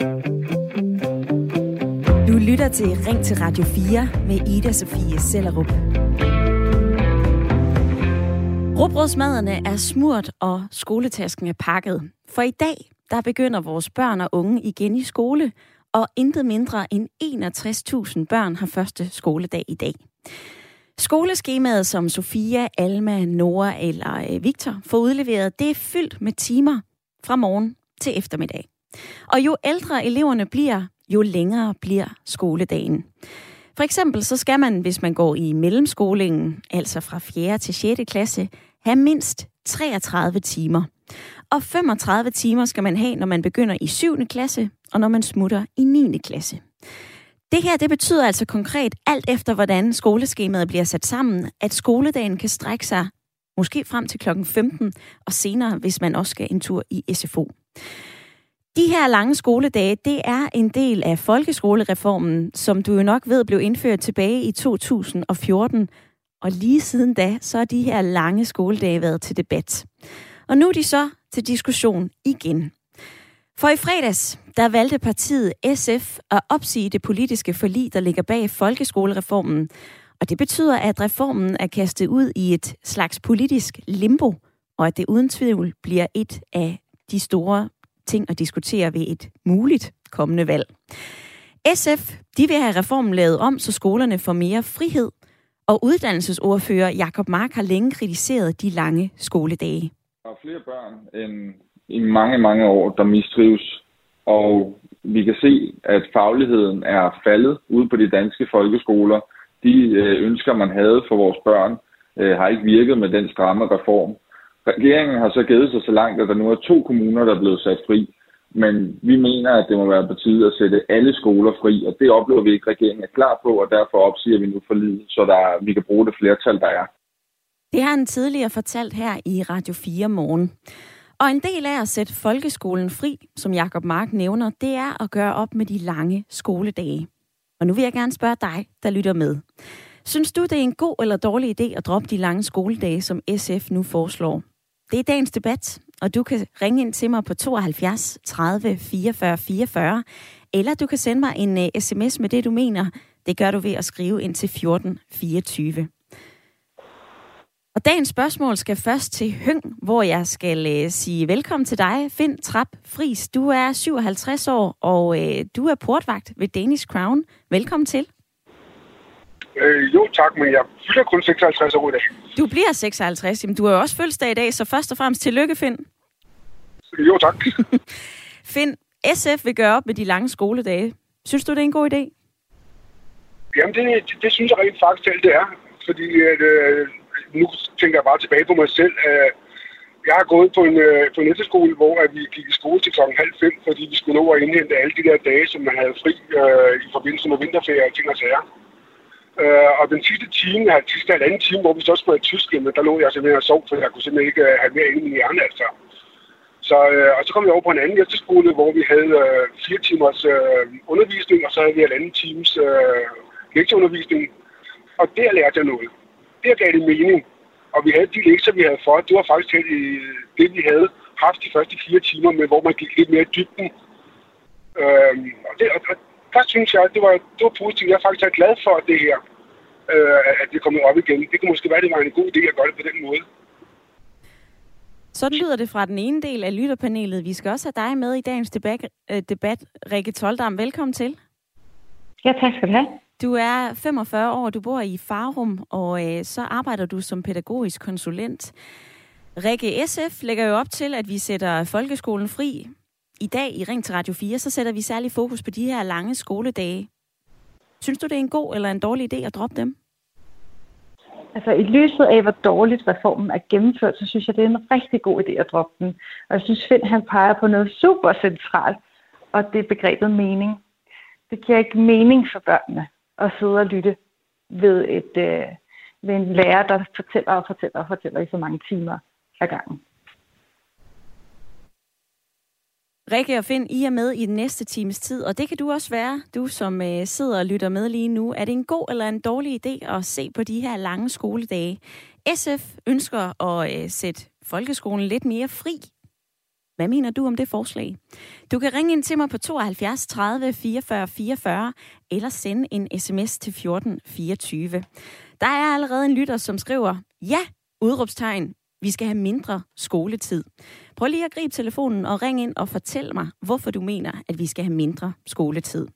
Du lytter til Ring til Radio 4 med Ida Sofie Sellerup. Råbrødsmaderne er smurt, og skoletasken er pakket. For i dag, der begynder vores børn og unge igen i skole, og intet mindre end 61.000 børn har første skoledag i dag. Skoleskemaet, som Sofia, Alma, Nora eller øh, Victor får udleveret, det er fyldt med timer fra morgen til eftermiddag. Og jo ældre eleverne bliver, jo længere bliver skoledagen. For eksempel så skal man, hvis man går i mellemskolingen, altså fra 4. til 6. klasse, have mindst 33 timer. Og 35 timer skal man have, når man begynder i 7. klasse, og når man smutter i 9. klasse. Det her det betyder altså konkret, alt efter hvordan skoleskemaet bliver sat sammen, at skoledagen kan strække sig måske frem til klokken 15, og senere, hvis man også skal en tur i SFO. De her lange skoledage, det er en del af folkeskolereformen, som du jo nok ved blev indført tilbage i 2014. Og lige siden da, så har de her lange skoledage været til debat. Og nu er de så til diskussion igen. For i fredags, der valgte partiet SF at opsige det politiske forlig, der ligger bag folkeskolereformen. Og det betyder, at reformen er kastet ud i et slags politisk limbo, og at det uden tvivl bliver et af de store ting at diskutere ved et muligt kommende valg. SF de vil have reformen lavet om, så skolerne får mere frihed, og uddannelsesordfører Jakob Mark har længe kritiseret de lange skoledage. Der er flere børn end i mange, mange år, der mistrives. Og vi kan se, at fagligheden er faldet ude på de danske folkeskoler. De øh, ønsker, man havde for vores børn, øh, har ikke virket med den stramme reform. Regeringen har så givet sig så langt, at der nu er to kommuner, der er blevet sat fri. Men vi mener, at det må være på tide at sætte alle skoler fri, og det oplever vi ikke, at regeringen er klar på, og derfor opsiger vi nu forlidet, så der, vi kan bruge det flertal, der er. Det har han tidligere fortalt her i Radio 4 morgen. Og en del af at sætte folkeskolen fri, som Jakob Mark nævner, det er at gøre op med de lange skoledage. Og nu vil jeg gerne spørge dig, der lytter med. Synes du, det er en god eller dårlig idé at droppe de lange skoledage, som SF nu foreslår? Det er dagens debat, og du kan ringe ind til mig på 72 30 44 44, eller du kan sende mig en øh, uh, sms med det, du mener. Det gør du ved at skrive ind til 14 24. Og dagens spørgsmål skal først til Høng, hvor jeg skal uh, sige velkommen til dig, Finn Trap Fris. Du er 57 år, og uh, du er portvagt ved Danish Crown. Velkommen til. Øh, jo tak, men jeg fylder kun 56 år i dag. Du bliver 56, jamen du har jo også fødselsdag i dag, så først og fremmest tillykke, Finn. Jo tak. Finn, SF vil gøre op med de lange skoledage. Synes du, det er en god idé? Jamen, det, det, det synes jeg rent faktisk selv, det er. Fordi at, øh, nu tænker jeg bare tilbage på mig selv. Øh, jeg har gået på en, øh, på en efterskole, hvor at vi gik i skole til klokken halv fem, fordi vi skulle nå at indhente alle de der dage, som man havde fri øh, i forbindelse med vinterferie og ting og sager. Øh, og den sidste time, den sidste halvanden time, hvor vi så skulle i tysk, men der lå jeg simpelthen og sov, for jeg kunne simpelthen ikke øh, have mere ind i min hjerne, altså. Så, øh, og så kom vi over på en anden efterskole, hvor vi havde øh, fire timers øh, undervisning, og så havde vi halvanden anden times øh, lektieundervisning. Og der lærte jeg noget. Der gav det mening. Og vi havde de lektier, vi havde for, det var faktisk det, vi havde haft de første fire timer med, hvor man gik lidt mere i dybden. Øh, og, det, og, der synes jeg, at det var, det var positivt. Jeg er faktisk glad for det her, øh, at det er kommet op igen. Det kan måske være, at det var en god idé at gøre det på den måde. Sådan lyder det fra den ene del af lytterpanelet. Vi skal også have dig med i dagens debat. Øh, debat. Rikke Toldam, velkommen til. Ja, tak skal du have. Du er 45 år, du bor i Farum, og øh, så arbejder du som pædagogisk konsulent. Rikke SF lægger jo op til, at vi sætter folkeskolen fri. I dag i Ring til Radio 4, så sætter vi særlig fokus på de her lange skoledage. Synes du, det er en god eller en dårlig idé at droppe dem? Altså i lyset af, hvor dårligt reformen er gennemført, så synes jeg, det er en rigtig god idé at droppe den. Og jeg synes, Finn han peger på noget super centralt, og det er begrebet mening. Det giver ikke mening for børnene at sidde og lytte ved, et, øh, ved en lærer, der fortæller og fortæller og fortæller i så mange timer ad gangen. Rikke og Finn, I er med i den næste times tid, og det kan du også være, du som øh, sidder og lytter med lige nu. Er det en god eller en dårlig idé at se på de her lange skoledage? SF ønsker at øh, sætte folkeskolen lidt mere fri. Hvad mener du om det forslag? Du kan ringe ind til mig på 72 30 44 44 eller sende en sms til 14 24. Der er allerede en lytter, som skriver, ja, udråbstegn, vi skal have mindre skoletid. Prøv lige at gribe telefonen og ring ind og fortæl mig, hvorfor du mener, at vi skal have mindre skoletid.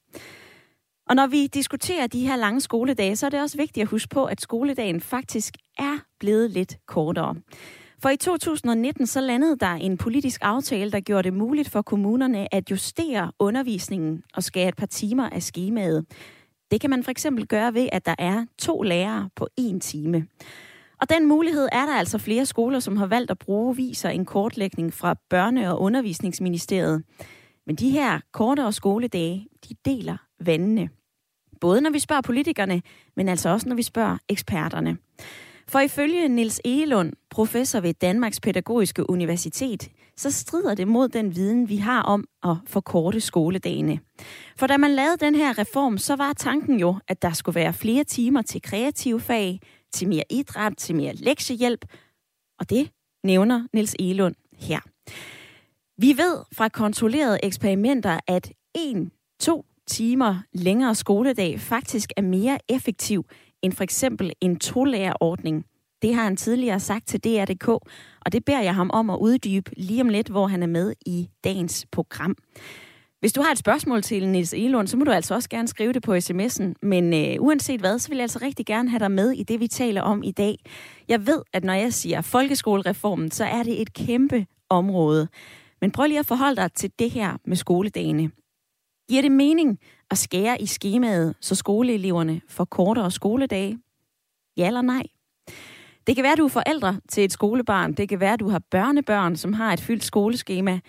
Og når vi diskuterer de her lange skoledage, så er det også vigtigt at huske på, at skoledagen faktisk er blevet lidt kortere. For i 2019 så landede der en politisk aftale, der gjorde det muligt for kommunerne at justere undervisningen og skære et par timer af skemaet. Det kan man for eksempel gøre ved, at der er to lærere på en time. Og den mulighed er der altså flere skoler, som har valgt at bruge, viser en kortlægning fra Børne- og Undervisningsministeriet. Men de her kortere skoledage, de deler vandene. Både når vi spørger politikerne, men altså også når vi spørger eksperterne. For ifølge Nils Egelund, professor ved Danmarks Pædagogiske Universitet, så strider det mod den viden, vi har om at forkorte skoledagene. For da man lavede den her reform, så var tanken jo, at der skulle være flere timer til kreative fag, til mere idræt, til mere lektiehjælp. Og det nævner Niels Elund her. Vi ved fra kontrollerede eksperimenter, at en, to timer længere skoledag faktisk er mere effektiv end for eksempel en tolærerordning. Det har han tidligere sagt til DR.dk, og det beder jeg ham om at uddybe lige om lidt, hvor han er med i dagens program. Hvis du har et spørgsmål til Nils Elund, så må du altså også gerne skrive det på sms'en. Men øh, uanset hvad, så vil jeg altså rigtig gerne have dig med i det, vi taler om i dag. Jeg ved, at når jeg siger folkeskolereformen, så er det et kæmpe område. Men prøv lige at forholde dig til det her med skoledagene. Giver det mening at skære i skemaet, så skoleeleverne får kortere skoledage? Ja eller nej? Det kan være, at du er forældre til et skolebarn. Det kan være, at du har børnebørn, som har et fyldt skoleskema.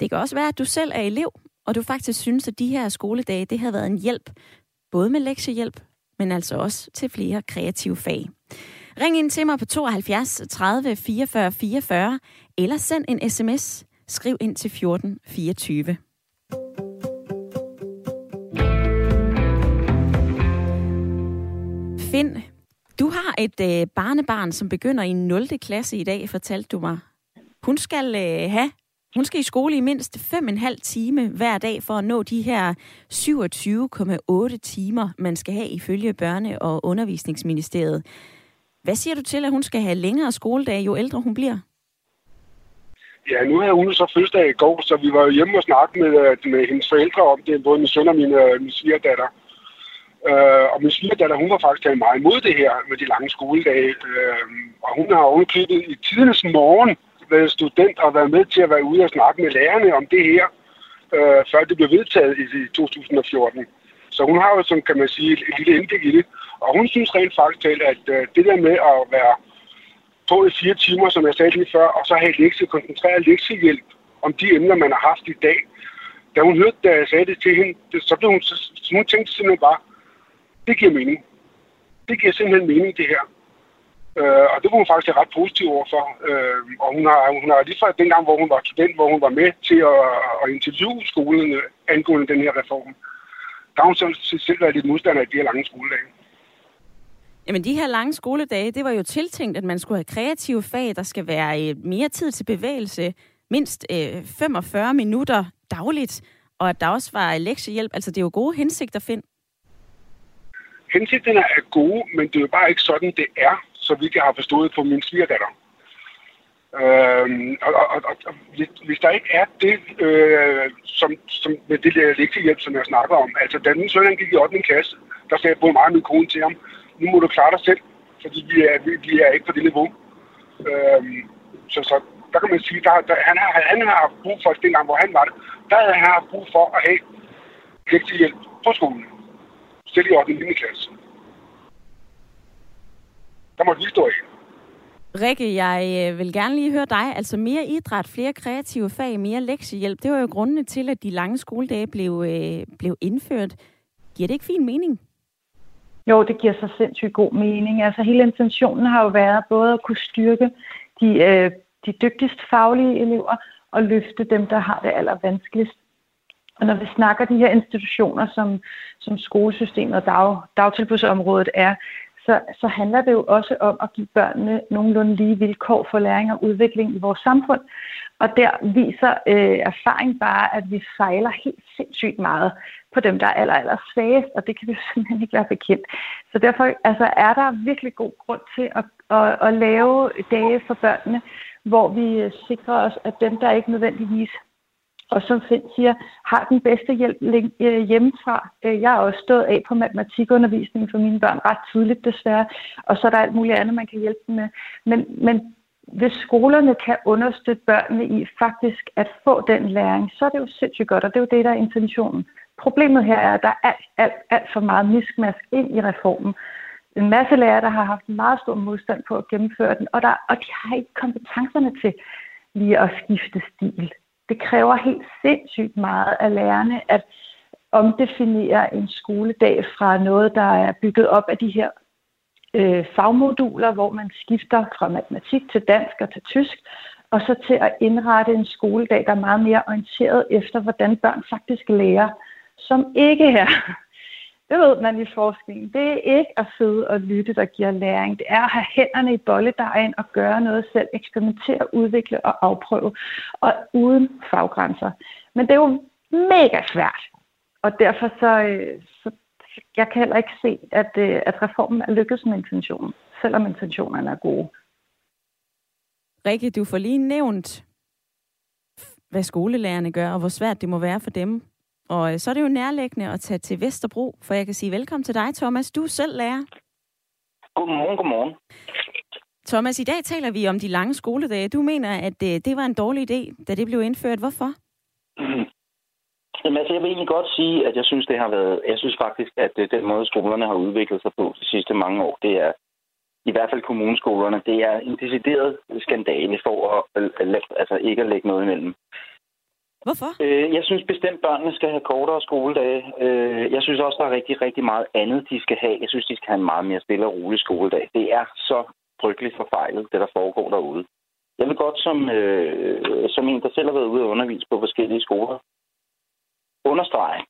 Det kan også være, at du selv er elev, og du faktisk synes, at de her skoledage, det har været en hjælp. Både med lektiehjælp, men altså også til flere kreative fag. Ring ind til mig på 72 30 44 44, eller send en sms. Skriv ind til 14 24. Finn, du har et øh, barnebarn, som begynder i 0. klasse i dag, fortalte du mig. Hun skal øh, have hun skal i skole i mindst 5,5 time hver dag for at nå de her 27,8 timer, man skal have ifølge Børne- og Undervisningsministeriet. Hvad siger du til, at hun skal have længere skoledag, jo ældre hun bliver? Ja, nu havde hun så fødselsdag i går, så vi var jo hjemme og snakke med, øh, med hendes forældre om det, både min søn og min, øh, min svigerdatter. Øh, og min svigerdatter, hun var faktisk meget imod det her med de lange skoledage. Øh, og hun har ovenklippet i tidernes morgen været student og været med til at være ude og snakke med lærerne om det her, øh, før det blev vedtaget i, i 2014. Så hun har jo, som kan man sige, et, et lille indblik i det. Og hun synes rent faktisk, at øh, det der med at være på i fire timer, som jeg sagde lige før, og så have lektie, koncentreret lektiehjælp om de emner, man har haft i dag. Da hun hørte, da jeg sagde det til hende, det, så blev hun, så hun tænkte simpelthen bare, det giver mening. Det giver simpelthen mening, det her. Øh, og det var hun faktisk ret positiv overfor. Øh, og hun har, hun har lige fra dengang, hvor hun var student, hvor hun var med til at, at interviewe skolen angående den her reform, der har hun selv, selv været lidt modstander af de her lange skoledage. Jamen de her lange skoledage, det var jo tiltænkt, at man skulle have kreative fag, der skal være øh, mere tid til bevægelse, mindst øh, 45 minutter dagligt, og at der også var lektiehjælp. Altså det er jo gode hensigter, Finn. Hensigterne er gode, men det er jo bare ikke sådan, det er så vidt jeg har forstået på min svigerdatter. Øhm, og, og, og, og hvis, hvis der ikke er det, øh, som, som med det der lektiehjælp, som jeg snakker om, altså da min søn gik i 8. klasse, der sagde både mig og min kone til ham, nu må du klare dig selv, fordi vi er, vi, vi er ikke på det niveau. Øhm, så, så der kan man sige, der, der, han, har, han har haft brug for, dengang hvor han var det, der havde han haft brug for at have lektiehjælp på skolen. Selv i 8. klasse. Der må vi stå af. Rikke, jeg øh, vil gerne lige høre dig. Altså mere idræt, flere kreative fag, mere lektiehjælp. Det var jo grundene til, at de lange skoledage blev, øh, blev indført. Giver det ikke fin mening? Jo, det giver så sindssygt god mening. Altså hele intentionen har jo været både at kunne styrke de, øh, de dygtigste faglige elever og løfte dem, der har det allervanskeligst. Og når vi snakker de her institutioner, som, som skolesystemet og dag, dagtilbudsområdet er, så, så handler det jo også om at give børnene nogenlunde lige vilkår for læring og udvikling i vores samfund. Og der viser øh, erfaring bare, at vi fejler helt sindssygt meget på dem, der er aller, aller svagest, og det kan vi simpelthen ikke være bekendt. Så derfor altså, er der virkelig god grund til at, at, at lave dage for børnene, hvor vi øh, sikrer os, at dem, der ikke nødvendigvis og som Finn siger, har den bedste hjælp øh, hjemmefra. Øh, jeg har også stået af på matematikundervisning for mine børn ret tidligt desværre, og så er der alt muligt andet, man kan hjælpe dem med. Men, men hvis skolerne kan understøtte børnene i faktisk at få den læring, så er det jo sindssygt godt, og det er jo det, der er intentionen. Problemet her er, at der er alt, alt, alt for meget miskmask ind i reformen. En masse lærere, der har haft meget stor modstand på at gennemføre den, og, der, og de har ikke kompetencerne til lige at skifte stil det kræver helt sindssygt meget af lærerne at omdefinere en skoledag fra noget, der er bygget op af de her øh, fagmoduler, hvor man skifter fra matematik til dansk og til tysk, og så til at indrette en skoledag, der er meget mere orienteret efter, hvordan børn faktisk lærer, som ikke er det ved man i forskningen. Det er ikke at sidde og lytte, der giver læring. Det er at have hænderne i bolledejen og gøre noget selv, eksperimentere, udvikle og afprøve, og uden faggrænser. Men det er jo mega svært, og derfor så, øh, så jeg kan heller ikke se, at, øh, at reformen er lykkedes med intentionen, selvom intentionerne er gode. Rikke, du får lige nævnt, hvad skolelærerne gør, og hvor svært det må være for dem og øh, så er det jo nærliggende at tage til Vesterbro, for jeg kan sige velkommen til dig, Thomas. Du er selv lærer. Godmorgen, godmorgen. Thomas, i dag taler vi om de lange skoledage. Du mener, at det, øh, det var en dårlig idé, da det blev indført. Hvorfor? Mm. Jamen, altså, jeg vil egentlig godt sige, at jeg synes, det har været... Jeg synes faktisk, at øh, den måde, skolerne har udviklet sig på de sidste mange år, det er i hvert fald kommuneskolerne, det er en decideret skandale for at, altså ikke at lægge noget imellem. Hvorfor? Øh, jeg synes bestemt, børnene skal have kortere skoledage. Øh, jeg synes også, der er rigtig, rigtig meget andet, de skal have. Jeg synes, de skal have en meget mere stille og rolig skoledag. Det er så frygteligt forfejlet, det der foregår derude. Jeg vil godt som, øh, som en, der selv har været ude og undervise på forskellige skoler, understrege,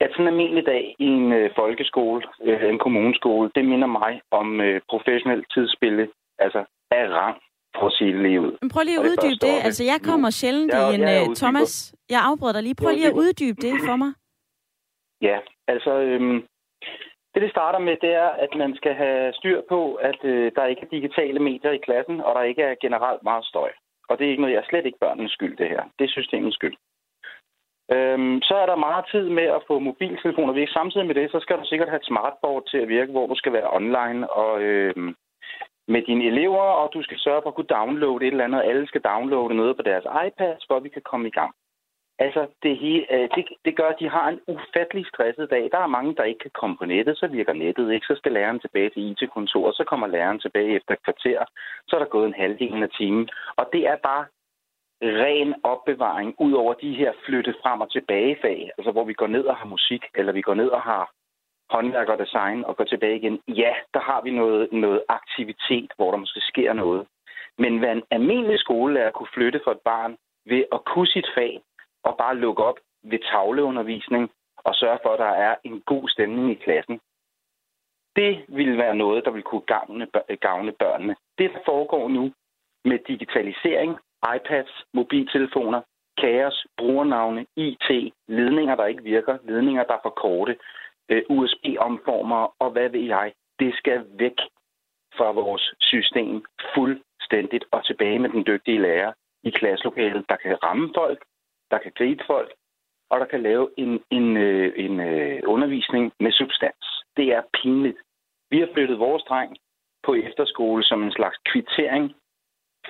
at sådan en almindelig dag i en øh, folkeskole, øh, en kommuneskole, det minder mig om øh, professionelt tidsspille, altså af rang Prøv at sige det lige ud. Men prøv lige at uddybe det. Altså, jeg kommer sjældent ja, i en... Jeg uh, Thomas, jeg afbryder dig lige. Prøv lige at uddybe det for mig. Ja, altså... Øhm, det, det starter med, det er, at man skal have styr på, at øh, der ikke er digitale medier i klassen, og der ikke er generelt meget støj. Og det er ikke noget, jeg er slet ikke børnenes skyld, det her. Det er systemets skyld. Øhm, så er der meget tid med at få mobiltelefoner væk. Samtidig med det, så skal du sikkert have et smartboard til at virke, hvor du skal være online og, øhm, med dine elever, og du skal sørge for at kunne downloade et eller andet. Alle skal downloade noget på deres iPads, for at vi kan komme i gang. Altså, det, hele, øh, det, det gør, at de har en ufattelig stresset dag. Der er mange, der ikke kan komme på nettet, så virker nettet ikke. Så skal læreren tilbage til IT-kontoret, så kommer læreren tilbage efter et kvarter. Så er der gået en halvdel af timen. Og det er bare ren opbevaring ud over de her flytte frem og tilbage fag, altså hvor vi går ned og har musik, eller vi går ned og har håndværk og design og går tilbage igen, ja, der har vi noget, noget aktivitet, hvor der måske sker noget. Men hvad en almindelig skolelærer kunne flytte for et barn ved at kunne sit fag og bare lukke op ved tavleundervisning og sørge for, at der er en god stemning i klassen, det ville være noget, der vil kunne gavne, gavne børnene. Det, der foregår nu med digitalisering, iPads, mobiltelefoner, kaos, brugernavne, IT, ledninger, der ikke virker, ledninger, der er for korte, øh, USB-omformer og hvad ved jeg. Det skal væk fra vores system fuldstændigt og tilbage med den dygtige lærer i klasselokalet, der kan ramme folk, der kan gribe folk, og der kan lave en, en, øh, en øh, undervisning med substans. Det er pinligt. Vi har flyttet vores dreng på efterskole som en slags kvittering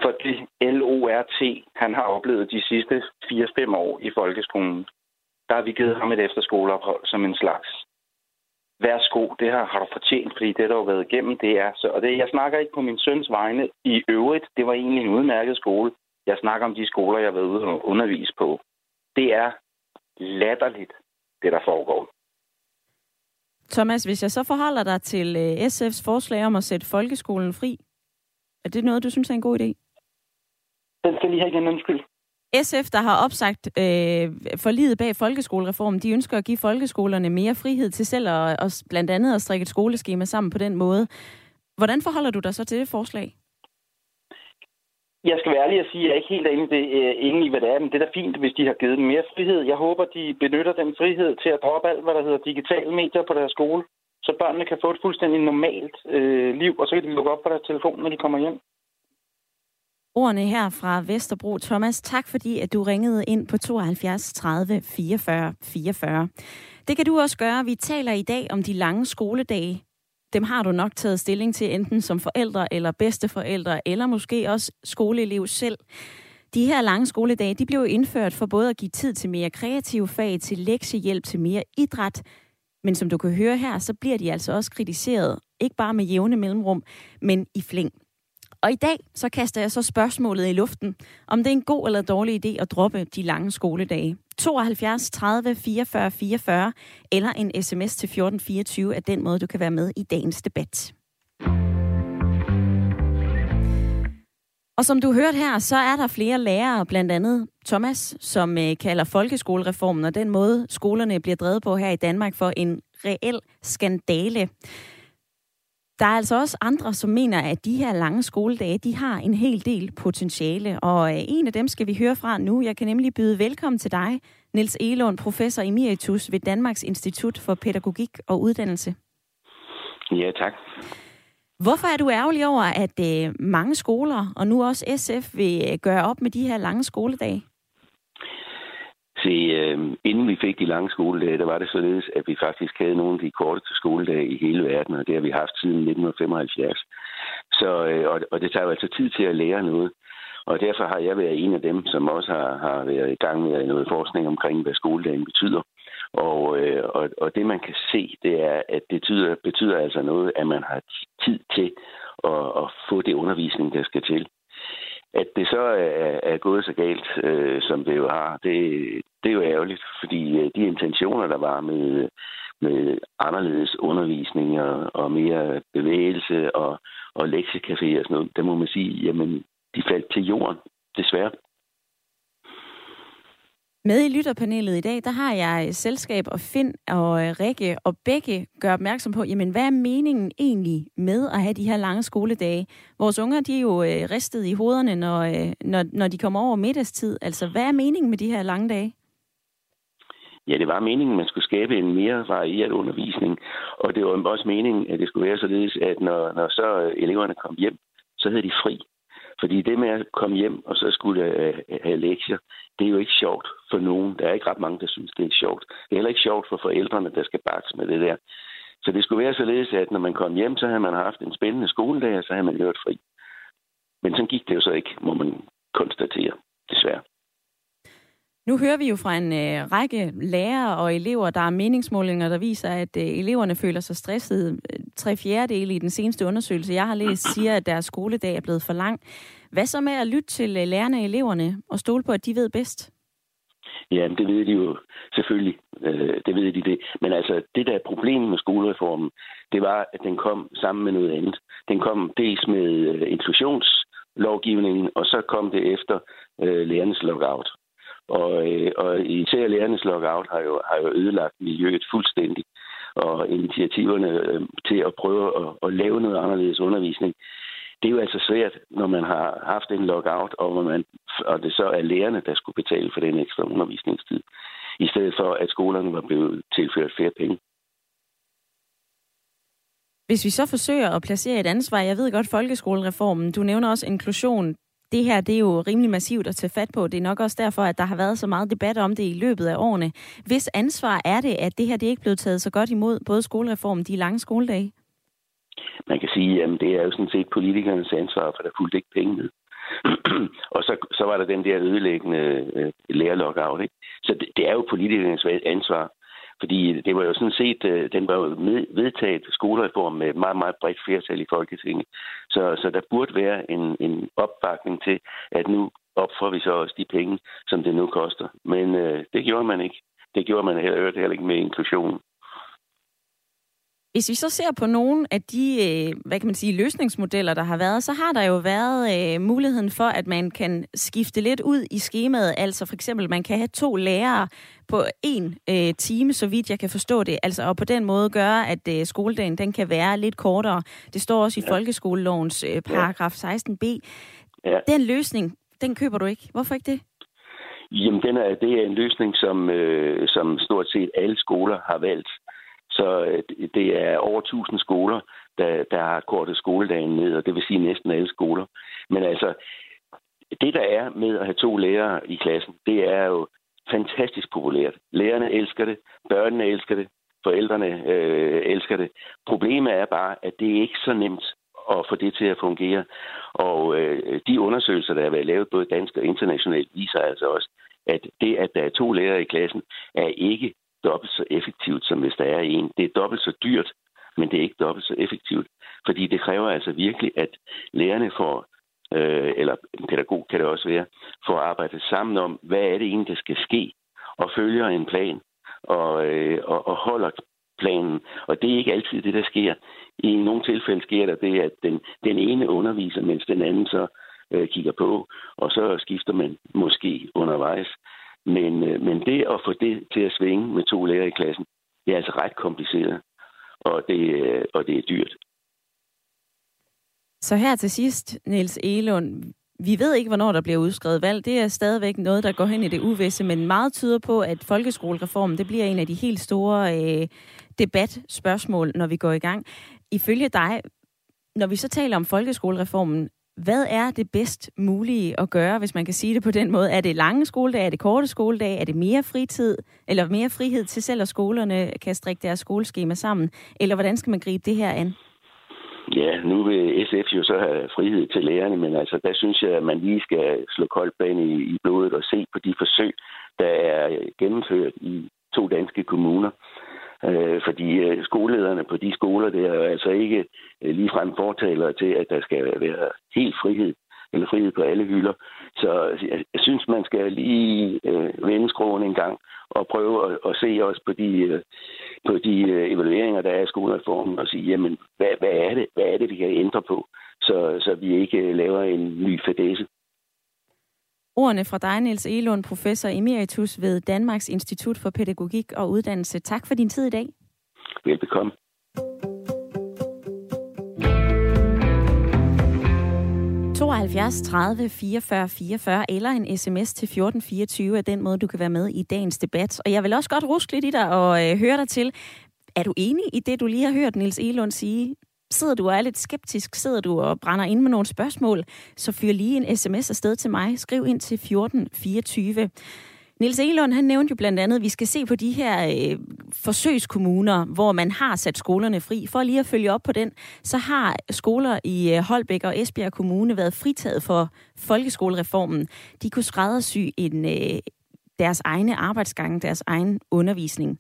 for det LORT, han har oplevet de sidste 4-5 år i folkeskolen. Der har vi givet ham et efterskoleophold som en slags værsgo, det her har du fortjent, fordi det, der har været igennem, det er så. Og det, jeg snakker ikke på min søns vegne i øvrigt. Det var egentlig en udmærket skole. Jeg snakker om de skoler, jeg har været ude og undervise på. Det er latterligt, det der foregår. Thomas, hvis jeg så forholder dig til øh, SF's forslag om at sætte folkeskolen fri, er det noget, du synes er en god idé? Den skal lige have igen, undskyld. SF, der har opsagt øh, forliget bag folkeskolereformen, de ønsker at give folkeskolerne mere frihed til selv at, og blandt andet at strikke et skoleskema sammen på den måde. Hvordan forholder du dig så til det forslag? Jeg skal være ærlig at sige, at jeg er ikke helt enig, det, øh, enig i, hvad det er, men det er da fint, hvis de har givet dem mere frihed. Jeg håber, de benytter den frihed til at droppe alt, hvad der hedder digitale medier på deres skole, så børnene kan få et fuldstændig normalt øh, liv, og så kan de lukke op på deres telefon, når de kommer hjem. Ordene her fra Vesterbro. Thomas, tak fordi at du ringede ind på 72 30 44 44. Det kan du også gøre. Vi taler i dag om de lange skoledage. Dem har du nok taget stilling til enten som forældre eller bedsteforældre, eller måske også skoleelev selv. De her lange skoledage, de blev indført for både at give tid til mere kreative fag, til lektiehjælp, til mere idræt. Men som du kan høre her, så bliver de altså også kritiseret. Ikke bare med jævne mellemrum, men i flæng. Og i dag så kaster jeg så spørgsmålet i luften, om det er en god eller dårlig idé at droppe de lange skoledage. 72 30 44 44 eller en sms til 1424 er den måde, du kan være med i dagens debat. Og som du hørte her, så er der flere lærere, blandt andet Thomas, som øh, kalder folkeskolereformen og den måde, skolerne bliver drevet på her i Danmark for en reel skandale. Der er altså også andre, som mener, at de her lange skoledage, de har en hel del potentiale. Og øh, en af dem skal vi høre fra nu. Jeg kan nemlig byde velkommen til dig, Niels Elund, professor emeritus ved Danmarks Institut for Pædagogik og Uddannelse. Ja, tak. Hvorfor er du ærgerlig over, at øh, mange skoler, og nu også SF, vil gøre op med de her lange skoledage? Se, øh, inden vi fik de lange skoledage, der var det således, at vi faktisk havde nogle af de korteste skoledage i hele verden, og det har vi haft siden 1975. Så, øh, og, og det tager jo altså tid til at lære noget. Og derfor har jeg været en af dem, som også har, har været i gang med noget forskning omkring, hvad skoledagen betyder. Og, øh, og, og det man kan se, det er, at det betyder, betyder altså noget, at man har tid til at, at få det undervisning, der skal til. At det så er, er gået så galt, øh, som det jo har, det, det er jo ærgerligt, fordi øh, de intentioner, der var med, med anderledes undervisning og, og mere bevægelse og, og lektiecafé og sådan noget, der må man sige, jamen, de faldt til jorden, desværre. Med i lytterpanelet i dag, der har jeg øh, selskab og Finn og øh, Rikke, og begge gør opmærksom på, jamen hvad er meningen egentlig med at have de her lange skoledage? Vores unger, de er jo øh, ristet i hovederne, når, øh, når, når de kommer over middagstid. Altså, hvad er meningen med de her lange dage? Ja, det var meningen, at man skulle skabe en mere varieret undervisning, og det var også meningen, at det skulle være således, at når, når så øh, eleverne kom hjem, så havde de fri. Fordi det med at komme hjem og så skulle øh, have lektier, det er jo ikke sjovt for nogen. Der er ikke ret mange, der synes, det er sjovt. Det er heller ikke sjovt for forældrene, der skal bakse med det der. Så det skulle være således, at når man kom hjem, så havde man haft en spændende skoledag, og så havde man hørt fri. Men så gik det jo så ikke, må man konstatere, desværre. Nu hører vi jo fra en øh, række lærere og elever, der er meningsmålinger, der viser, at øh, eleverne føler sig stressede. Øh, tre fjerdedele i den seneste undersøgelse, jeg har læst, siger, at deres skoledag er blevet for lang. Hvad så med at lytte til øh, lærerne og eleverne og stole på, at de ved bedst? Ja, det ved de jo selvfølgelig. Øh, det ved de det. Men altså, det der problem med skolereformen, det var, at den kom sammen med noget andet. Den kom dels med øh, inklusionslovgivningen, og så kom det efter øh, lærernes lockout. Og, øh, og især lærernes lockout har jo, har jo ødelagt miljøet fuldstændig. Og initiativerne øh, til at prøve at, at lave noget anderledes undervisning, det er jo altså svært, når man har haft en lockout, og, hvor man, og det så er lærerne, der skulle betale for den ekstra undervisningstid, i stedet for at skolerne var blevet tilført flere penge. Hvis vi så forsøger at placere et ansvar, jeg ved godt folkeskolereformen, du nævner også inklusion, det her det er jo rimelig massivt at tage fat på. Det er nok også derfor, at der har været så meget debat om det i løbet af årene. Hvis ansvar er det, at det her det er ikke blevet taget så godt imod, både skolereformen, de lange skoledage? Man kan sige, at det er jo sådan set politikernes ansvar, for der fulgte ikke penge med. og så, så var der den der ødelæggende øh, lærerlockout. Ikke? Så det, det er jo politikernes ansvar. Fordi det var jo sådan set, øh, den var jo vedtaget skolereform med et meget, meget bredt flertal i Folketinget. Så, så der burde være en, en opbakning til, at nu opfører vi så også de penge, som det nu koster. Men øh, det gjorde man ikke. Det gjorde man heller, heller ikke med inklusion. Hvis vi så ser på nogle af de, øh, hvad kan man sige, løsningsmodeller, der har været, så har der jo været øh, muligheden for, at man kan skifte lidt ud i skemaet. Altså for eksempel, man kan have to lærere på en øh, time, så vidt jeg kan forstå det. Altså og på den måde gøre, at øh, skoledagen den kan være lidt kortere. Det står også i ja. folkeskolelovens øh, paragraf 16b. Ja. Den løsning, den køber du ikke. Hvorfor ikke det? Jamen, den er, det er en løsning, som, øh, som stort set alle skoler har valgt. Så øh, det er over 1000 skoler, der, der har kortet skoledagen ned, og det vil sige næsten alle skoler. Men altså, det der er med at have to lærere i klassen, det er jo fantastisk populært. Lærerne elsker det, børnene elsker det, forældrene øh, elsker det. Problemet er bare, at det er ikke så nemt at få det til at fungere. Og øh, de undersøgelser, der er været lavet både dansk og internationalt, viser altså også, at det, at der er to lærere i klassen, er ikke dobbelt så effektivt, som hvis der er en. Det er dobbelt så dyrt, men det er ikke dobbelt så effektivt. Fordi det kræver altså virkelig, at lærerne får, øh, eller en pædagog kan det også være, får arbejdet sammen om, hvad er det egentlig, der skal ske, og følger en plan, og, øh, og, og holder planen. Og det er ikke altid det, der sker. I nogle tilfælde sker der det, at den, den ene underviser, mens den anden så øh, kigger på, og så skifter man måske undervejs. Men, øh, men det at få det til at svinge med to lærere i klassen, det er altså ret kompliceret, og det, øh, og det er dyrt. Så her til sidst, Niels Elund, vi ved ikke, hvornår der bliver udskrevet valg. Det er stadigvæk noget, der går hen i det uvisse, men meget tyder på, at folkeskolereformen det bliver en af de helt store øh, debatspørgsmål, når vi går i gang. Ifølge dig, når vi så taler om folkeskolereformen, hvad er det bedst mulige at gøre, hvis man kan sige det på den måde? Er det lange skoledage? Er det korte skoledage? Er det mere fritid? Eller mere frihed til selv, at skolerne kan strikke deres skoleskema sammen? Eller hvordan skal man gribe det her an? Ja, nu vil SF jo så have frihed til lærerne, men altså, der synes jeg, at man lige skal slå koldt bane i, i blodet og se på de forsøg, der er gennemført i to danske kommuner. Øh, fordi øh, skolelederne på de skoler, det er altså ikke øh, ligefrem fortaler til, at der skal være helt frihed eller frihed på alle hylder. Så jeg, jeg synes, man skal lige øh, vende skroen en gang og prøve at, at se også på de, øh, på de øh, evalueringer, der er i skolereformen, og sige, jamen, hvad, hvad, er det, hvad er det, vi kan ændre på, så, så vi ikke laver en ny fadese. Ordene fra dig, Niels Elund, professor emeritus ved Danmarks Institut for Pædagogik og Uddannelse. Tak for din tid i dag. Velbekomme. ...72 30 44 44 eller en sms til 1424 er den måde, du kan være med i dagens debat. Og jeg vil også godt ruske lidt i dig og øh, høre dig til. Er du enig i det, du lige har hørt Nils Elund sige? Sidder du og er lidt skeptisk, sidder du og brænder ind med nogle spørgsmål, så fyr lige en sms afsted til mig. Skriv ind til 1424. Nils Elund, han nævnte jo blandt andet, at vi skal se på de her øh, forsøgskommuner, hvor man har sat skolerne fri. For lige at følge op på den, så har skoler i øh, Holbæk og Esbjerg Kommune været fritaget for folkeskolereformen. De kunne skræddersy en, øh, deres egne arbejdsgange, deres egen undervisning.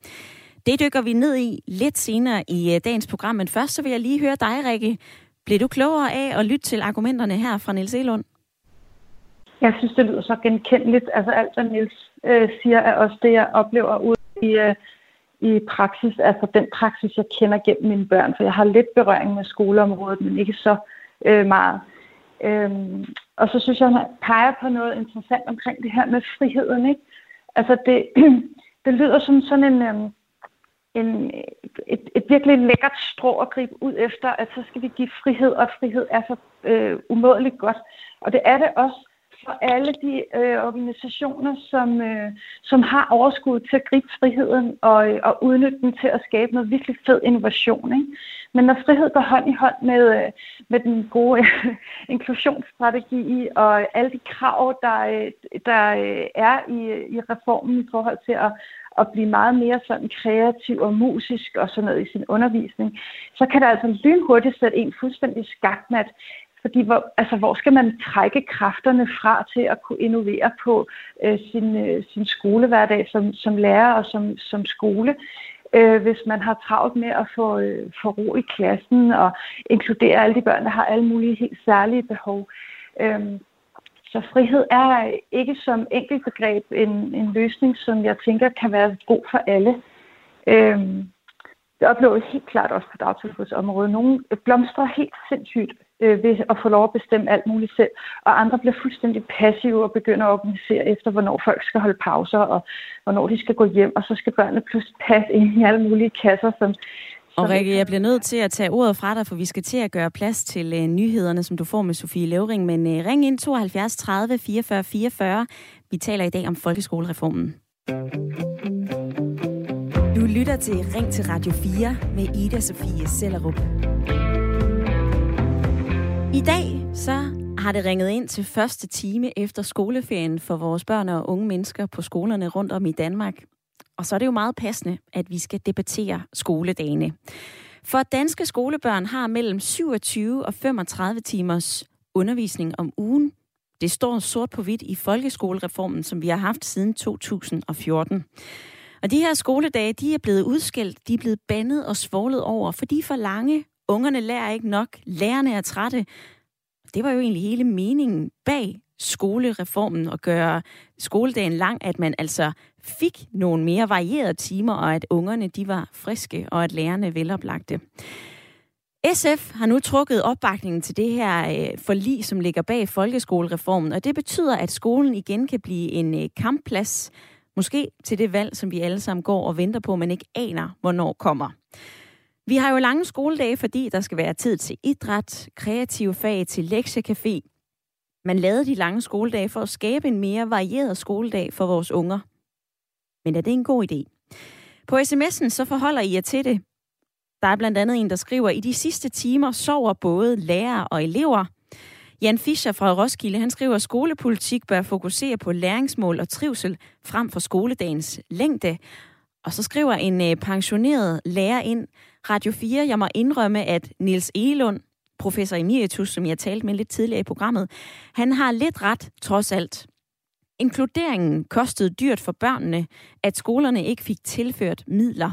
Det dykker vi ned i lidt senere i øh, dagens program, men først så vil jeg lige høre dig, Rikke. Blev du klogere af at lytte til argumenterne her fra Niels Elund? Jeg synes, det lyder så genkendeligt. Altså alt, hvad Niels øh, siger, er også det, jeg oplever ud i, øh, i praksis. Altså den praksis, jeg kender gennem mine børn. For jeg har lidt berøring med skoleområdet, men ikke så øh, meget. Øhm, og så synes jeg, han peger på noget interessant omkring det her med friheden. Ikke? Altså det, det lyder som sådan en... Øh, en, et, et virkelig lækkert strå at gribe ud efter, at så skal vi give frihed, og frihed er så øh, umådeligt godt. Og det er det også for alle de øh, organisationer, som, øh, som har overskud til at gribe friheden og, øh, og udnytte den til at skabe noget virkelig fed innovation. Ikke? Men når frihed går hånd i hånd med, øh, med den gode øh, inklusionsstrategi og alle de krav, der, øh, der øh, er i, i reformen i forhold til at, at blive meget mere sådan kreativ og musisk og sådan noget i sin undervisning, så kan der altså lynhurtigt sætte en fuldstændig skakmat. Fordi hvor, altså, hvor skal man trække kræfterne fra til at kunne innovere på øh, sin, øh, sin skolehverdag som, som lærer og som, som skole? øh, hvis man har travlt med at få, øh, få ro i klassen og inkludere alle de børn, der har alle mulige helt særlige behov. Øh, så frihed er ikke som enkelt begreb en, en løsning, som jeg tænker kan være god for alle. Øhm, Det oplever vi helt klart også på dagtilbudsområdet. Nogle blomstrer helt sindssygt øh, ved at få lov at bestemme alt muligt selv, og andre bliver fuldstændig passive og begynder at organisere efter, hvornår folk skal holde pauser, og hvornår de skal gå hjem, og så skal børnene pludselig passe ind i alle mulige kasser, som og Rikke, jeg bliver nødt til at tage ordet fra dig, for vi skal til at gøre plads til uh, nyhederne, som du får med Sofie Levering. Men uh, ring ind 72 30 44 44. Vi taler i dag om folkeskolereformen. Du lytter til Ring til Radio 4 med Ida Sofie Sellerup. I dag så har det ringet ind til første time efter skoleferien for vores børn og unge mennesker på skolerne rundt om i Danmark. Og så er det jo meget passende, at vi skal debattere skoledagene. For danske skolebørn har mellem 27 og 35 timers undervisning om ugen. Det står sort på hvidt i folkeskolereformen, som vi har haft siden 2014. Og de her skoledage, de er blevet udskilt, de er blevet bandet og svoglet over, for de er for lange. Ungerne lærer ikke nok, lærerne er trætte. Det var jo egentlig hele meningen bag skolereformen at gøre skoledagen lang, at man altså fik nogle mere varierede timer, og at ungerne de var friske, og at lærerne veloplagte. SF har nu trukket opbakningen til det her øh, forlig, som ligger bag folkeskolereformen, og det betyder, at skolen igen kan blive en øh, kampplads, måske til det valg, som vi alle sammen går og venter på, men ikke aner, hvornår kommer. Vi har jo lange skoledage, fordi der skal være tid til idræt, kreative fag, til lektiecafé. Man lavede de lange skoledage for at skabe en mere varieret skoledag for vores unger. Men er det en god idé? På sms'en så forholder I jer til det. Der er blandt andet en, der skriver, i de sidste timer sover både lærere og elever. Jan Fischer fra Roskilde, han skriver, at skolepolitik bør fokusere på læringsmål og trivsel frem for skoledagens længde. Og så skriver en øh, pensioneret lærer ind, Radio 4, jeg må indrømme, at Nils Elund, professor emeritus, som jeg talte med lidt tidligere i programmet, han har lidt ret, trods alt. Inkluderingen kostede dyrt for børnene, at skolerne ikke fik tilført midler.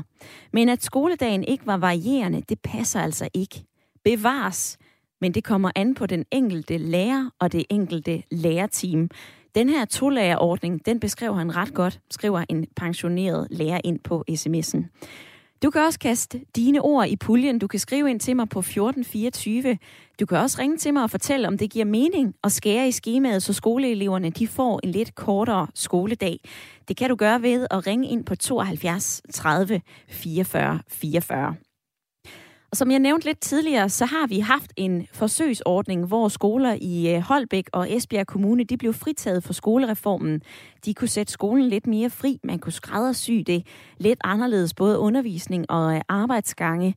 Men at skoledagen ikke var varierende, det passer altså ikke. Bevares, men det kommer an på den enkelte lærer og det enkelte lærerteam. Den her tolærerordning, den beskriver han ret godt, skriver en pensioneret lærer ind på sms'en. Du kan også kaste dine ord i puljen. Du kan skrive ind til mig på 1424. Du kan også ringe til mig og fortælle, om det giver mening at skære i skemaet, så skoleeleverne de får en lidt kortere skoledag. Det kan du gøre ved at ringe ind på 72 30 44 44. Og som jeg nævnte lidt tidligere, så har vi haft en forsøgsordning, hvor skoler i øh, Holbæk og Esbjerg Kommune, de blev fritaget for skolereformen. De kunne sætte skolen lidt mere fri, man kunne skræddersy det lidt anderledes, både undervisning og øh, arbejdsgange.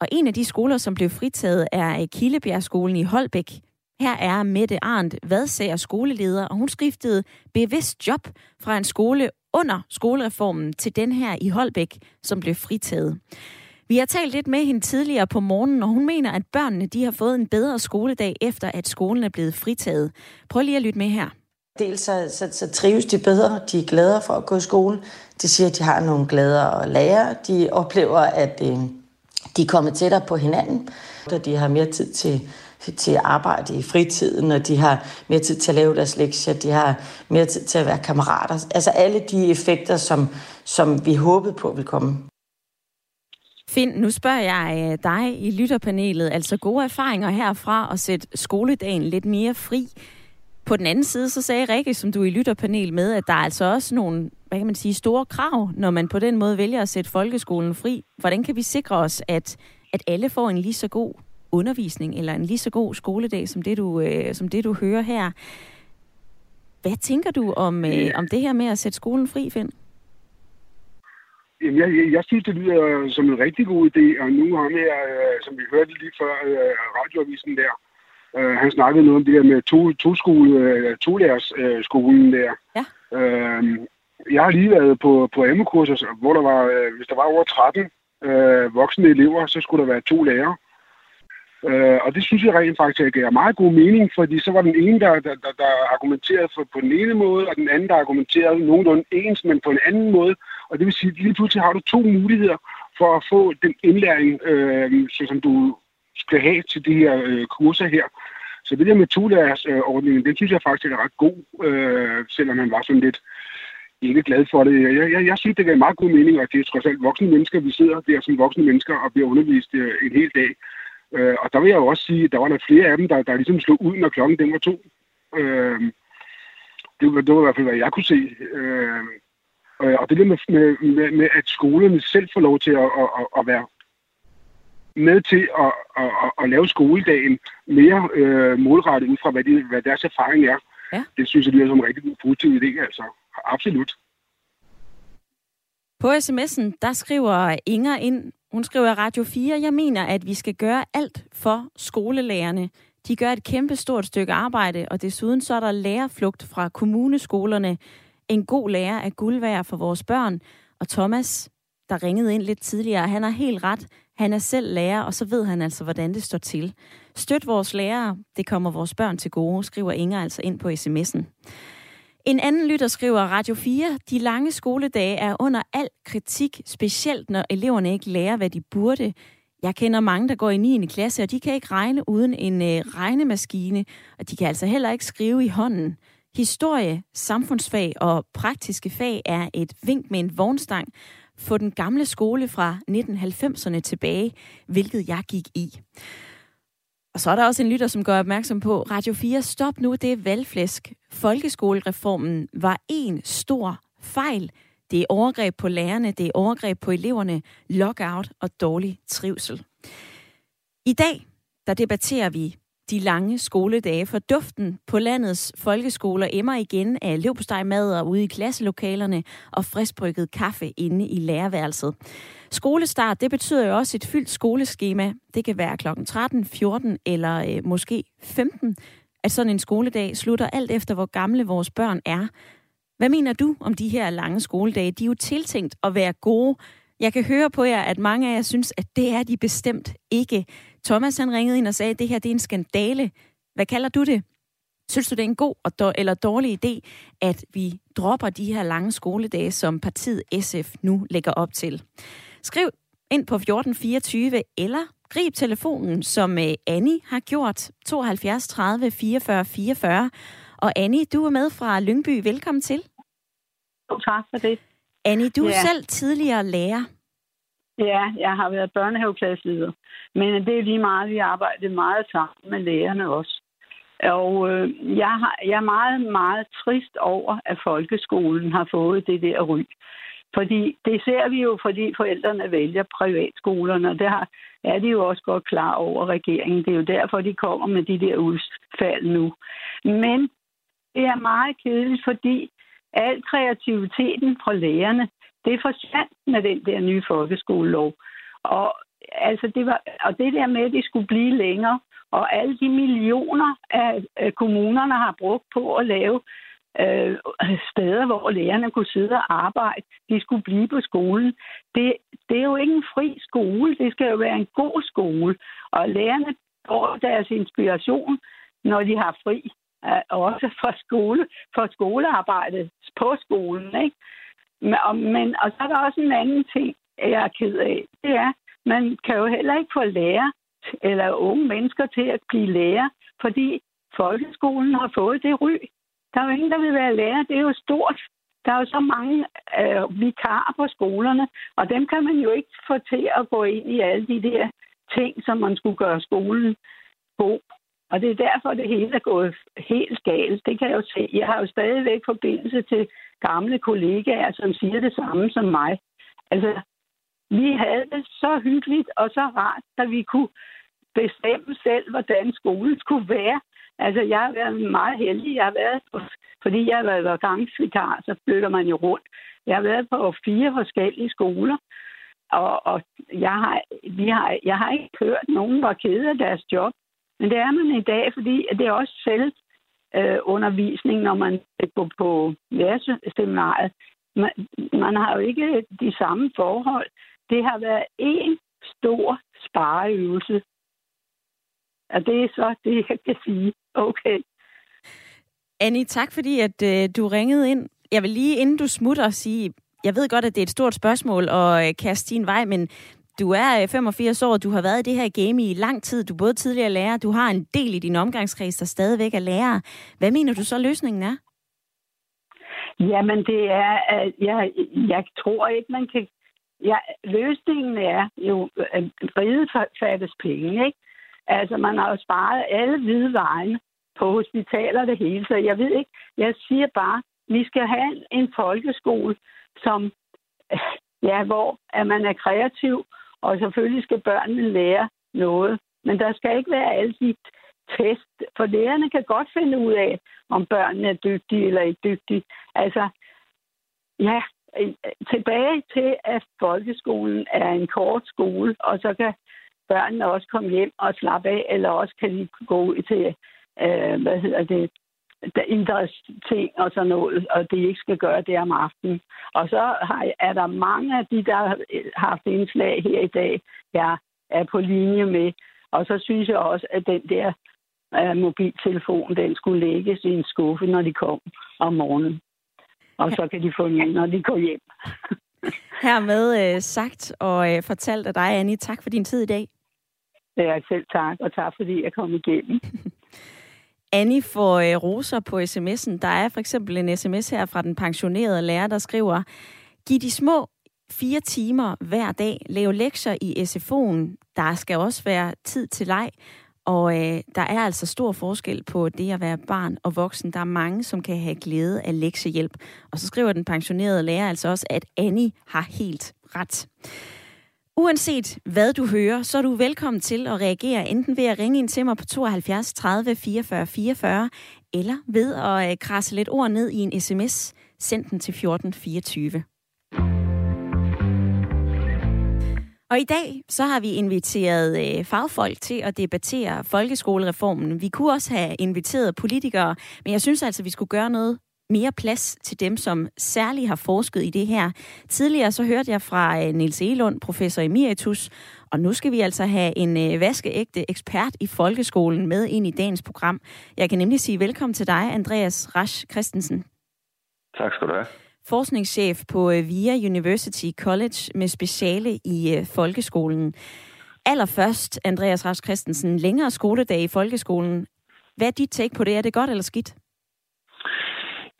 Og en af de skoler, som blev fritaget, er øh, Kildebjergskolen i Holbæk. Her er Mette Arndt Vadsager skoleleder, og hun skiftede bevidst job fra en skole under skolereformen til den her i Holbæk, som blev fritaget. Vi har talt lidt med hende tidligere på morgenen, og hun mener, at børnene de har fået en bedre skoledag, efter at skolen er blevet fritaget. Prøv lige at lytte med her. Dels så, så, så trives de bedre, de er gladere for at gå i skole. De siger, at de har nogle gladere lærere. De oplever, at øh, de er kommet tættere på hinanden. Og de har mere tid til, til at arbejde i fritiden, og de har mere tid til at lave deres lektier, de har mere tid til at være kammerater. Altså alle de effekter, som, som vi håbede på vil komme. Finn, nu spørger jeg øh, dig i lytterpanelet, altså gode erfaringer herfra at sætte skoledagen lidt mere fri. På den anden side, så sagde Rikke, som du er i lytterpanel med, at der er altså også nogle, hvad kan man sige, store krav, når man på den måde vælger at sætte folkeskolen fri. Hvordan kan vi sikre os, at, at alle får en lige så god undervisning, eller en lige så god skoledag, som det du, øh, som det, du hører her? Hvad tænker du om, øh, om det her med at sætte skolen fri, Finn? Jamen, jeg, jeg, jeg synes, det lyder som en rigtig god idé, og nu har jeg, øh, som vi hørte lige før øh, radioavisen der, øh, han snakkede noget om det der med to, to skole, øh, to øh, skolen der. Ja. Øh, jeg har lige været på, på AMU-kurser, hvor der var, øh, hvis der var over 13 øh, voksne elever, så skulle der være to lærere. Øh, og det synes jeg rent faktisk gav meget god mening, fordi så var den ene, der, der, der, der argumenterede for, på den ene måde, og den anden, der argumenterede nogenlunde ens, men på en anden måde. Og det vil sige, at lige pludselig har du to muligheder for at få den indlæring, øh, som du skal have til de her øh, kurser her. Så det der med tolærersordningen, øh, den synes jeg faktisk er ret god, øh, selvom man var sådan lidt ikke glad for det. Jeg, jeg, jeg synes, det gav meget god mening, og det er trods alt voksne mennesker, vi sidder der som voksne mennesker og bliver undervist øh, en hel dag. Øh, og der vil jeg jo også sige, at der var der flere af dem, der, der ligesom slog ud, når klokken den var to. Øh, det, var, det var i hvert fald, hvad jeg kunne se. Øh, og det der med, med, med, med, at skolerne selv får lov til at, at, at være med til at, at, at, at lave skoledagen mere øh, målrettet ud fra, hvad, de, hvad deres erfaring er. Ja. Det synes jeg lyder som en rigtig positiv idé, altså. Absolut. På sms'en, der skriver Inger ind, hun skriver Radio 4, jeg mener, at vi skal gøre alt for skolelærerne. De gør et kæmpe stort stykke arbejde, og desuden så er der lærerflugt fra kommuneskolerne. En god lærer er guld værd for vores børn. Og Thomas, der ringede ind lidt tidligere, han har helt ret. Han er selv lærer, og så ved han altså, hvordan det står til. Støt vores lærere, det kommer vores børn til gode, skriver Inger altså ind på sms'en. En anden lytter skriver Radio 4, de lange skoledage er under al kritik, specielt når eleverne ikke lærer, hvad de burde. Jeg kender mange, der går i 9. klasse, og de kan ikke regne uden en øh, regnemaskine, og de kan altså heller ikke skrive i hånden. Historie, samfundsfag og praktiske fag er et vink med en vognstang, få den gamle skole fra 1990'erne tilbage, hvilket jeg gik i. Og så er der også en lytter, som gør opmærksom på, Radio 4, stop nu, det er valgflæsk. Folkeskolereformen var en stor fejl. Det er overgreb på lærerne, det er overgreb på eleverne, lockout og dårlig trivsel. I dag, der debatterer vi de lange skoledage, for duften på landets folkeskoler emmer igen af leverpostejmadder ude i klasselokalerne og friskbrygget kaffe inde i lærerværelset. Skolestart, det betyder jo også et fyldt skoleskema. Det kan være kl. 13, 14 eller øh, måske 15, at sådan en skoledag slutter alt efter, hvor gamle vores børn er. Hvad mener du om de her lange skoledage? De er jo tiltænkt at være gode. Jeg kan høre på jer, at mange af jer synes, at det er de bestemt ikke. Thomas han ringede ind og sagde, at det her det er en skandale. Hvad kalder du det? Synes du, det er en god eller dårlig idé, at vi dropper de her lange skoledage, som partiet SF nu lægger op til? Skriv ind på 1424 eller grib telefonen, som øh, Annie har gjort, 72 30 44 44. Og Annie, du er med fra Lyngby. Velkommen til. Tak for det. Annie, du er ja. selv tidligere lærer. Ja, jeg har været børnehaveklasseleder. Men det er lige meget, vi arbejder meget sammen med lærerne også. Og øh, jeg, har, jeg er meget, meget trist over, at folkeskolen har fået det der ry. Fordi det ser vi jo, fordi forældrene vælger privatskolerne, og det har, er de jo også godt klar over regeringen. Det er jo derfor, de kommer med de der udfald nu. Men det er meget kedeligt, fordi al kreativiteten fra lærerne, det forsvandt med den der nye folkeskolelov. Og, altså det var, og det der med, at de skulle blive længere, og alle de millioner af, af kommunerne har brugt på at lave øh, steder, hvor lærerne kunne sidde og arbejde. De skulle blive på skolen. Det, det er jo ikke en fri skole. Det skal jo være en god skole. Og lærerne får deres inspiration, når de har fri. Øh, også for skole, for skolearbejdet på skolen. Ikke? Men, og, men, og så er der også en anden ting, jeg er ked af. Det er, man kan jo heller ikke få lærer eller unge mennesker til at blive lærer, fordi folkeskolen har fået det ry. Der er jo ingen, der vil være lærer. Det er jo stort. Der er jo så mange øh, vikarer på skolerne, og dem kan man jo ikke få til at gå ind i alle de der ting, som man skulle gøre skolen god. Og det er derfor, det hele er gået helt galt. Det kan jeg jo se. Jeg har jo stadigvæk forbindelse til gamle kollegaer, som siger det samme som mig. Altså, vi havde det så hyggeligt og så rart, at vi kunne bestemme selv, hvordan skolen skulle være. Altså, jeg har været meget heldig. Jeg har været på, fordi jeg har været gangsvikar, så flytter man jo rundt. Jeg har været på fire forskellige skoler, og, og jeg, har, vi har, jeg har ikke hørt nogen var ked af deres job. Men det er man i dag, fordi det er også selv øh, undervisning, når man går på lærerseminariet. Man, man har jo ikke de samme forhold. Det har været en stor spareøvelse. Og det er så det, jeg kan sige. Okay. Annie, tak fordi, at øh, du ringede ind. Jeg vil lige, inden du smutter, sige, jeg ved godt, at det er et stort spørgsmål at øh, kaste din vej, men du er øh, 85 år, du har været i det her game i lang tid, du er både tidligere lærer, du har en del i din omgangskreds, der stadigvæk er lærer. Hvad mener du så løsningen er? Jamen, det er, at jeg, jeg tror ikke, man kan... Ja, løsningen er jo, at riget fattes penge, ikke? Altså, man har jo sparet alle hvide vejen på hospitaler det hele, så jeg ved ikke, jeg siger bare, vi skal have en folkeskole, som, ja, hvor at man er kreativ, og selvfølgelig skal børnene lære noget. Men der skal ikke være alle de test, for lærerne kan godt finde ud af, om børnene er dygtige eller ikke dygtige. Altså, ja, tilbage til, at folkeskolen er en kort skole, og så kan børnene også komme hjem og slappe af, eller også kan de gå ud til, øh, hvad hedder det, idrætsting og sådan noget, og det ikke skal gøre det om aftenen. Og så har, er der mange af de, der har haft indslag her i dag, jeg er på linje med. Og så synes jeg også, at den der uh, mobiltelefon, den skulle lægges i en skuffe, når de kom om morgenen. Og så kan de få den, når de går hjem. Hermed øh, sagt og øh, fortalt af dig, Annie. Tak for din tid i dag. Ja, selv tak, og tak fordi jeg kom igennem. Annie får øh, roser på sms'en. Der er for eksempel en sms her fra den pensionerede lærer, der skriver, Giv de små fire timer hver dag, lave lektier i SFO'en. Der skal også være tid til leg, og øh, der er altså stor forskel på det at være barn og voksen. Der er mange, som kan have glæde af lektiehjælp. Og så skriver den pensionerede lærer altså også, at Annie har helt ret. Uanset hvad du hører, så er du velkommen til at reagere enten ved at ringe ind til mig på 72 30 44 44, eller ved at øh, krasse lidt ord ned i en sms. Send den til 14 24. Og i dag så har vi inviteret øh, fagfolk til at debattere folkeskolereformen. Vi kunne også have inviteret politikere, men jeg synes altså, vi skulle gøre noget mere plads til dem, som særligt har forsket i det her. Tidligere så hørte jeg fra øh, Niels Elund, professor emeritus, og nu skal vi altså have en øh, vaskeægte ekspert i folkeskolen med ind i dagens program. Jeg kan nemlig sige velkommen til dig, Andreas Rasch Christensen. Tak skal du have. Forskningschef på øh, VIA University College med speciale i folkeskolen. Allerførst, Andreas Rasch Christensen, længere skoledag i folkeskolen. Hvad er dit take på det? Er det godt eller skidt?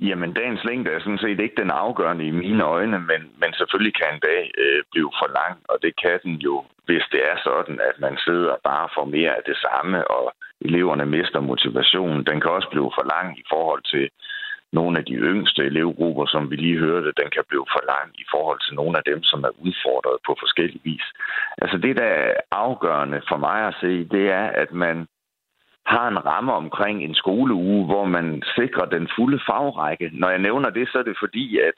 Jamen, dagens længde er sådan set ikke den afgørende i mine øjne, men, men selvfølgelig kan en dag øh, blive for lang, og det kan den jo, hvis det er sådan, at man sidder bare for mere af det samme, og eleverne mister motivationen. Den kan også blive for lang i forhold til nogle af de yngste elevgrupper, som vi lige hørte, den kan blive for lang i forhold til nogle af dem, som er udfordret på forskellige vis. Altså det, der er afgørende for mig at se, det er, at man har en ramme omkring en skoleuge, hvor man sikrer den fulde fagrække. Når jeg nævner det, så er det fordi, at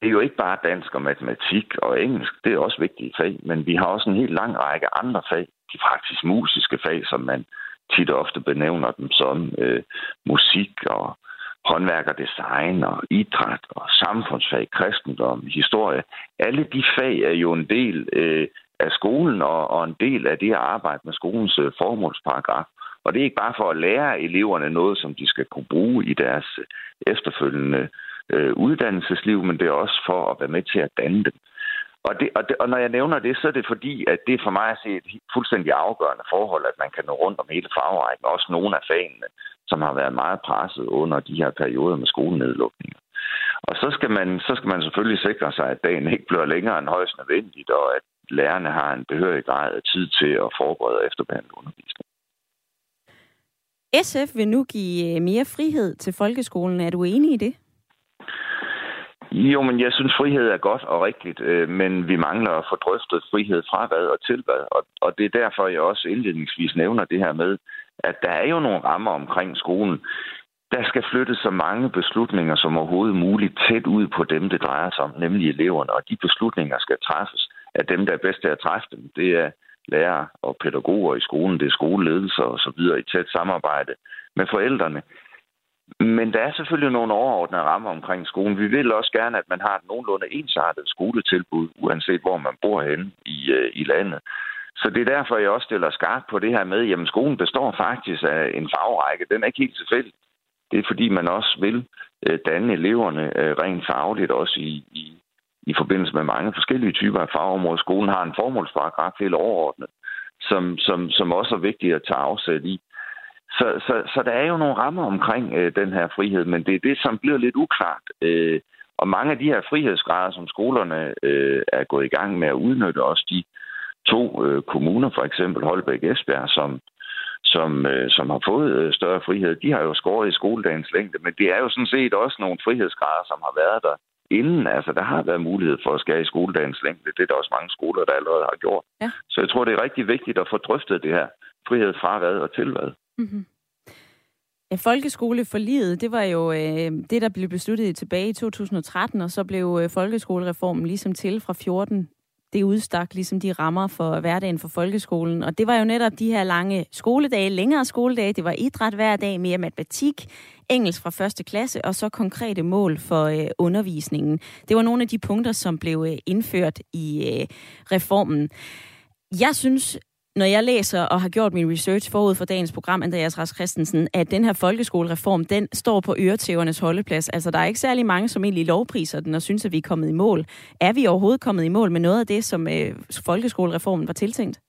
det er jo ikke bare dansk og matematik og engelsk, det er også vigtige fag, men vi har også en helt lang række andre fag, de faktisk musiske fag, som man tit og ofte benævner dem som øh, musik og håndværk og design og idræt og samfundsfag, kristendom, historie. Alle de fag er jo en del øh, af skolen og, og en del af det at arbejde med skolens øh, formålsparagraf. Og det er ikke bare for at lære eleverne noget, som de skal kunne bruge i deres øh, efterfølgende øh, uddannelsesliv, men det er også for at være med til at danne dem. Og, det, og, det, og når jeg nævner det, så er det fordi, at det for mig at se et fuldstændig afgørende forhold, at man kan nå rundt om hele fagrækken, også nogle af fagene, som har været meget presset under de her perioder med skolenedlukninger. Og så skal, man, så skal man selvfølgelig sikre sig, at dagen ikke bliver længere end højst nødvendigt, og at lærerne har en behørig grad af tid til at forberede efterbehandle undervisning. SF vil nu give øh, mere frihed til folkeskolen. Er du enig i det? Jo, men jeg synes, frihed er godt og rigtigt, øh, men vi mangler at få drøftet frihed fra hvad og til hvad. Og, og det er derfor, jeg også indledningsvis nævner det her med, at der er jo nogle rammer omkring skolen. Der skal flyttes så mange beslutninger som overhovedet muligt tæt ud på dem, det drejer sig om, nemlig eleverne. Og de beslutninger skal træffes af dem, der er bedst til at træffe dem. Det er lærere og pædagoger i skolen, det er skoleledelser og så videre i tæt samarbejde med forældrene. Men der er selvfølgelig nogle overordnede rammer omkring skolen. Vi vil også gerne, at man har et nogenlunde ensartet skoletilbud, uanset hvor man bor henne i, øh, i landet. Så det er derfor, jeg også stiller skarpt på det her med, at skolen består faktisk af en fagrække. Den er ikke helt tilfældig. Det er fordi, man også vil øh, danne eleverne øh, rent fagligt, også i, i, i forbindelse med mange forskellige typer af fagområder. Skolen har en formålsparagraf helt overordnet, som, som, som også er vigtigt at tage afsæt i. Så, så, så der er jo nogle rammer omkring øh, den her frihed, men det er det, som bliver lidt uklart. Øh, og mange af de her frihedsgrader, som skolerne øh, er gået i gang med at udnytte, også de to øh, kommuner, for eksempel Holbæk og Esbjerg, som, som, øh, som har fået øh, større frihed, de har jo skåret i skoledagens længde, men det er jo sådan set også nogle frihedsgrader, som har været der inden. Altså, der har været mulighed for at skære i skoledagens længde. Det er der også mange skoler, der allerede har gjort. Ja. Så jeg tror, det er rigtig vigtigt at få drøftet det her frihed fra hvad og til hvad. Mm-hmm. Ja, folkeskoleforliget, det var jo øh, det, der blev besluttet tilbage i 2013, og så blev øh, folkeskolereformen ligesom til fra 14 det udstak ligesom de rammer for hverdagen for folkeskolen. Og det var jo netop de her lange skoledage, længere skoledage. Det var idræt hver dag, mere matematik, engelsk fra første klasse, og så konkrete mål for øh, undervisningen. Det var nogle af de punkter, som blev øh, indført i øh, reformen. Jeg synes, når jeg læser og har gjort min research forud for dagens program, Andreas Ras Christensen, at den her folkeskolereform, den står på øretævernes holdeplads. Altså, der er ikke særlig mange, som egentlig lovpriser den og synes, at vi er kommet i mål. Er vi overhovedet kommet i mål med noget af det, som øh, folkeskolereformen var tiltænkt?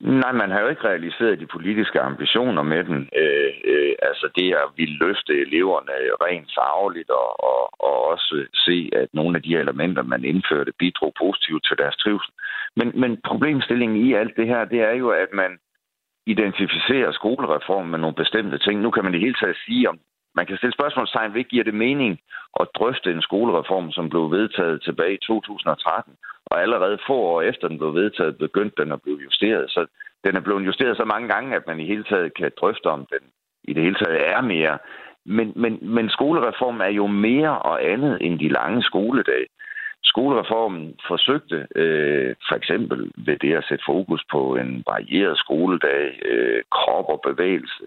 Nej, man har jo ikke realiseret de politiske ambitioner med den. Øh, øh, altså det at vi løfte eleverne rent fagligt og, og, og også se, at nogle af de elementer, man indførte, bidrog positivt til deres trivsel. Men, men problemstillingen i alt det her, det er jo, at man identificerer skolereformen med nogle bestemte ting. Nu kan man i hele taget sige, om man kan stille spørgsmålstegn ved, giver det mening at drøfte en skolereform, som blev vedtaget tilbage i 2013, og allerede få år efter den blev vedtaget, begyndte den at blive justeret. Så den er blevet justeret så mange gange, at man i hele taget kan drøfte, om den i det hele taget er mere. Men, men, men skolereform er jo mere og andet end de lange skoledage. Skolereformen forsøgte øh, for eksempel ved det at sætte fokus på en varieret skoledag, øh, krop og bevægelse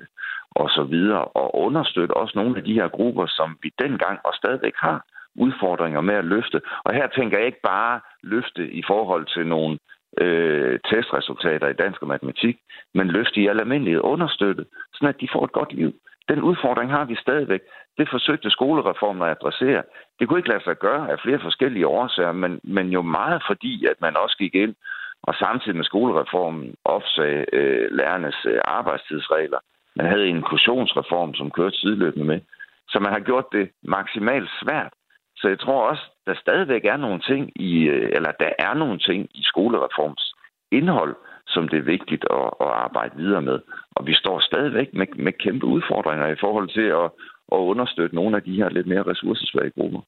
og så videre, og understøtte også nogle af de her grupper, som vi dengang og stadigvæk har udfordringer med at løfte. Og her tænker jeg ikke bare løfte i forhold til nogle øh, testresultater i dansk og matematik, men løfte i al almindelighed understøtte, sådan at de får et godt liv. Den udfordring har vi stadigvæk. Det forsøgte skolereformen at adressere. Det kunne ikke lade sig gøre af flere forskellige årsager, men, men jo meget fordi, at man også gik ind og samtidig med skolereformen opsagde øh, lærernes øh, arbejdstidsregler. Man havde en inklusionsreform, som kørte sideløbende med. Så man har gjort det maksimalt svært. Så jeg tror også, der stadigvæk er nogle ting i, øh, eller der er nogle ting i skolereforms indhold, som det er vigtigt at, at arbejde videre med. Og vi står stadigvæk med, med kæmpe udfordringer i forhold til at, at understøtte nogle af de her lidt mere ressourcesvage grupper.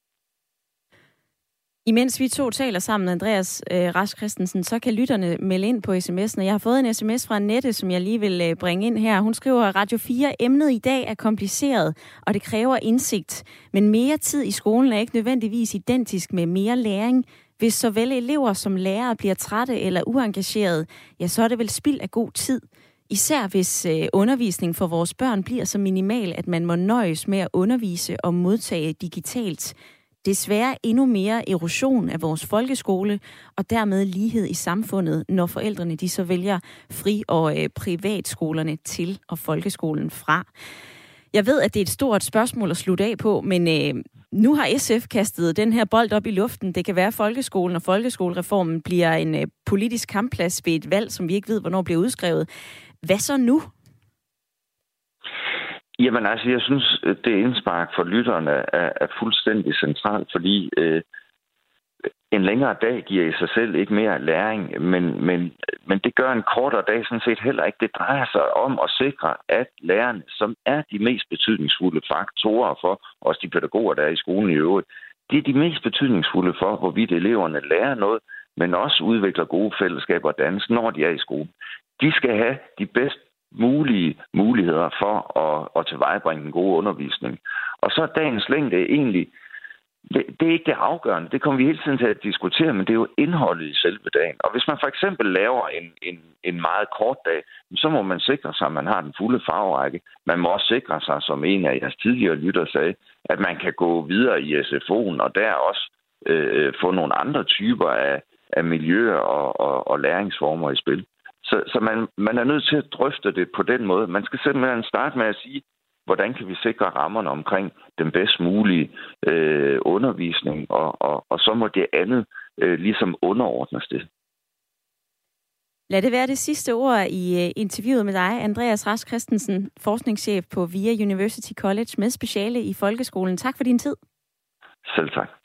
Imens vi to taler sammen, Andreas øh, Rask Christensen, så kan lytterne melde ind på sms'en. Jeg har fået en sms fra Nette, som jeg lige vil øh, bringe ind her. Hun skriver, at Radio 4 emnet i dag er kompliceret, og det kræver indsigt. Men mere tid i skolen er ikke nødvendigvis identisk med mere læring. Hvis såvel elever som lærere bliver trætte eller uengagerede, ja, så er det vel spild af god tid. Især hvis øh, undervisning for vores børn bliver så minimal, at man må nøjes med at undervise og modtage digitalt. Desværre endnu mere erosion af vores folkeskole, og dermed lighed i samfundet, når forældrene de så vælger fri- og øh, privatskolerne til og folkeskolen fra. Jeg ved, at det er et stort spørgsmål at slutte af på, men øh, nu har SF kastet den her bold op i luften. Det kan være, at folkeskolen og folkeskolereformen bliver en øh, politisk kampplads ved et valg, som vi ikke ved, hvornår bliver udskrevet. Hvad så nu? Jamen altså, jeg synes, øh, det indspark for lytterne er, er fuldstændig centralt, fordi øh, en længere dag giver i sig selv ikke mere læring, men, men, men det gør en kortere dag sådan set heller ikke. Det drejer sig om at sikre, at lærerne, som er de mest betydningsfulde faktorer for os de pædagoger, der er i skolen i øvrigt, de er de mest betydningsfulde for, hvorvidt eleverne lærer noget, men også udvikler gode fællesskaber og dannelse, når de er i skolen. De skal have de bedst mulige muligheder for at, at tilvejebringe en god undervisning. Og så er dagens længde egentlig det, det er ikke det afgørende. Det kommer vi hele tiden til at diskutere, men det er jo indholdet i selve dagen. Og hvis man for eksempel laver en, en, en meget kort dag, så må man sikre sig, at man har den fulde farverække. Man må også sikre sig, som en af jeres tidligere lytter sagde, at man kan gå videre i SFO'en og der også øh, få nogle andre typer af, af miljøer og, og, og læringsformer i spil. Så, så man, man er nødt til at drøfte det på den måde. Man skal simpelthen starte med at sige, hvordan kan vi sikre rammerne omkring den bedst mulige øh, undervisning, og, og, og så må det andet øh, ligesom underordnes det. Lad det være det sidste ord i øh, interviewet med dig, Andreas Rask Christensen, forskningschef på VIA University College med speciale i folkeskolen. Tak for din tid. Selv tak.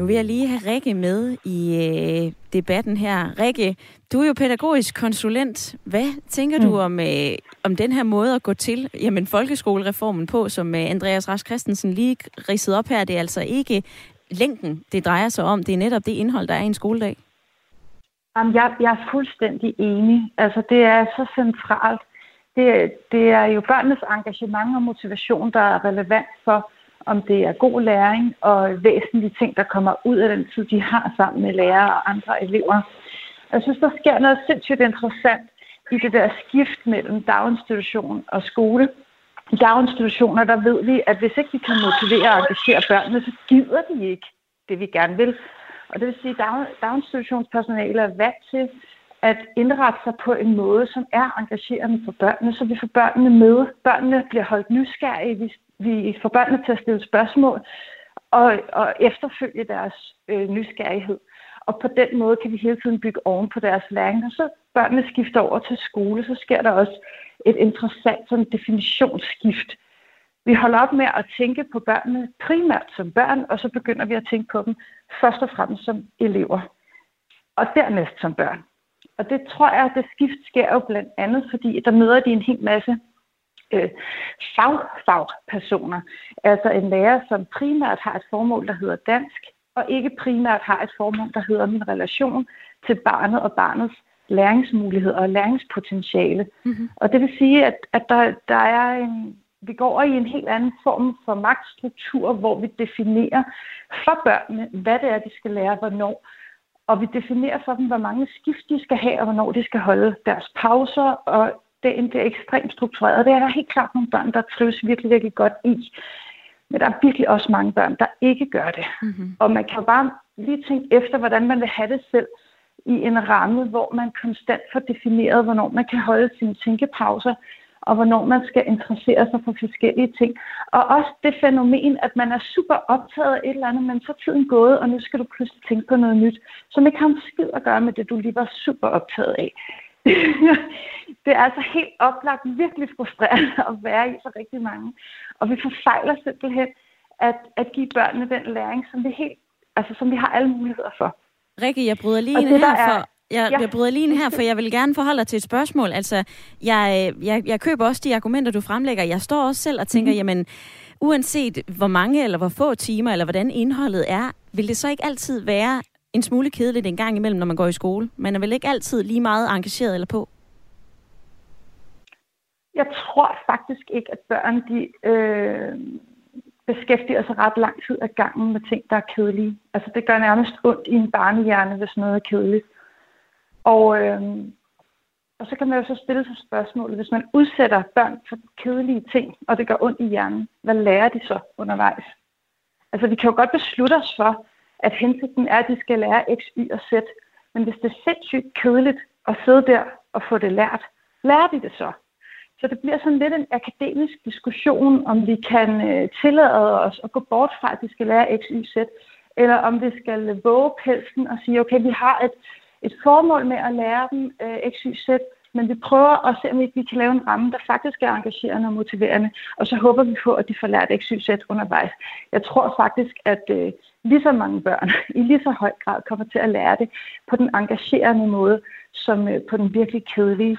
Nu vil jeg lige have Rikke med i øh, debatten her. Rikke, du er jo pædagogisk konsulent. Hvad tænker mm. du om, øh, om den her måde at gå til jamen, folkeskolereformen på, som øh, Andreas Rask Christensen lige ridsede op her? Det er altså ikke længden, det drejer sig om. Det er netop det indhold, der er i en skoledag. Jamen, jeg, jeg er fuldstændig enig. Altså, det er så centralt. Det, det er jo børnenes engagement og motivation, der er relevant for, om det er god læring og væsentlige ting, der kommer ud af den tid, de har sammen med lærere og andre elever. Jeg synes, der sker noget sindssygt interessant i det der skift mellem daginstitution og skole. I daginstitutioner, der ved vi, at hvis ikke vi kan motivere og engagere børnene, så gider de ikke det, vi gerne vil. Og det vil sige, at daginstitutionspersonale er vant til at indrette sig på en måde, som er engagerende for børnene, så vi får børnene med. Børnene bliver holdt nysgerrige, vi, vi får børnene til at stille spørgsmål og, og efterfølge deres øh, nysgerrighed. Og på den måde kan vi hele tiden bygge oven på deres læring. Og så børnene skifter over til skole, så sker der også et interessant sådan definitionsskift. Vi holder op med at tænke på børnene primært som børn, og så begynder vi at tænke på dem først og fremmest som elever. Og dernæst som børn. Og det tror jeg, at det skift sker jo blandt andet, fordi der møder de en hel masse øh, fag, fagpersoner. Altså en lærer, som primært har et formål, der hedder dansk, og ikke primært har et formål, der hedder min relation til barnet og barnets læringsmuligheder og læringspotentiale. Mm-hmm. Og det vil sige, at, at der, der er en, vi går over i en helt anden form for magtstruktur, hvor vi definerer for børnene, hvad det er, de skal lære, hvornår. Og vi definerer for dem, hvor mange skift de skal have, og hvornår de skal holde deres pauser. Og det, det er ekstremt struktureret. Det er der helt klart nogle børn, der trives virkelig, virkelig godt i. Men der er virkelig også mange børn, der ikke gør det. Mm-hmm. Og man kan bare lige tænke efter, hvordan man vil have det selv i en ramme, hvor man konstant får defineret, hvornår man kan holde sine tænkepauser, og hvornår man skal interessere sig for forskellige ting. Og også det fænomen, at man er super optaget af et eller andet, men så er tiden gået, og nu skal du pludselig tænke på noget nyt, som ikke har en skid at gøre med det, du lige var super optaget af. det er altså helt oplagt virkelig frustrerende at være i for rigtig mange. Og vi forfejler simpelthen at, at give børnene den læring, som vi, helt, altså, som vi har alle muligheder for. Rikke, jeg bryder lige ind her for... Jeg, ja. jeg bryder lige ind her, for jeg vil gerne forholde dig til et spørgsmål. Altså, jeg, jeg, jeg køber også de argumenter, du fremlægger. Jeg står også selv og tænker, mm. jamen, uanset hvor mange eller hvor få timer, eller hvordan indholdet er, vil det så ikke altid være en smule kedeligt en gang imellem, når man går i skole? Man er vel ikke altid lige meget engageret eller på? Jeg tror faktisk ikke, at børn de, øh, beskæftiger sig ret lang tid af gangen med ting, der er kedelige. Altså det gør nærmest ondt i en barnehjerne, hvis noget er kedeligt. Og, øh, og så kan man jo så stille sig spørgsmålet, hvis man udsætter børn for kedelige ting, og det gør ondt i hjernen, hvad lærer de så undervejs? Altså vi kan jo godt beslutte os for, at hensigten er, at de skal lære X, Y og Z. Men hvis det er sindssygt kedeligt at sidde der og få det lært, lærer de det så? Så det bliver sådan lidt en akademisk diskussion, om vi kan øh, tillade os at gå bort fra, at de skal lære X, Y, Z, eller om vi skal våge pelsen og sige, okay, vi har et, et formål med at lære dem øh, X, Y, Z, men vi prøver at se, om vi kan lave en ramme, der faktisk er engagerende og motiverende, og så håber vi på, at de får lært X, Y, Z undervejs. Jeg tror faktisk, at øh, lige så mange børn i lige så høj grad kommer til at lære det på den engagerende måde, som øh, på den virkelig kedelige.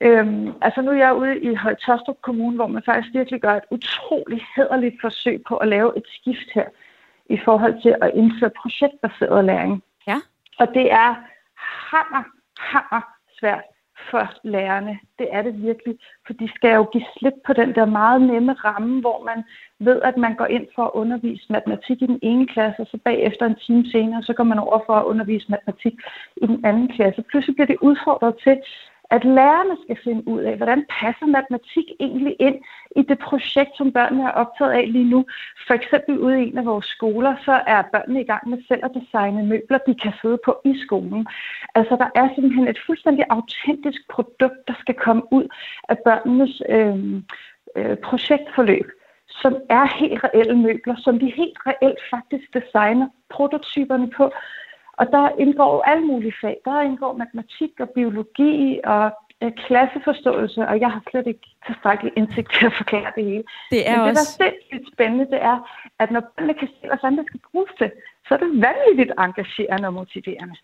Øhm, altså nu er jeg ude i Højtostrup Kommune, hvor man faktisk virkelig gør et utroligt hederligt forsøg på at lave et skift her i forhold til at indføre projektbaseret læring. Ja. Og det er hammer, hammer svært for lærerne. Det er det virkelig, for de skal jo give slip på den der meget nemme ramme, hvor man ved, at man går ind for at undervise matematik i den ene klasse, og så bagefter en time senere, så går man over for at undervise matematik i den anden klasse. Pludselig bliver det udfordret til, at lærerne skal finde ud af, hvordan passer matematik egentlig ind i det projekt, som børnene er optaget af lige nu. For eksempel ude i en af vores skoler, så er børnene i gang med selv at designe møbler, de kan sidde på i skolen. Altså der er simpelthen et fuldstændig autentisk produkt, der skal komme ud af børnenes øh, øh, projektforløb som er helt reelle møbler, som de helt reelt faktisk designer prototyperne på. Og der indgår alle mulige fag. Der indgår matematik og biologi og øh, klasseforståelse, og jeg har slet ikke tilstrækkelig indsigt til at forklare det hele. Det er Men også... det, der er sindssygt spændende, det er, at når børnene kan se, hvad sådan det skal bruges til, så er det vanvittigt engagerende og motiverende.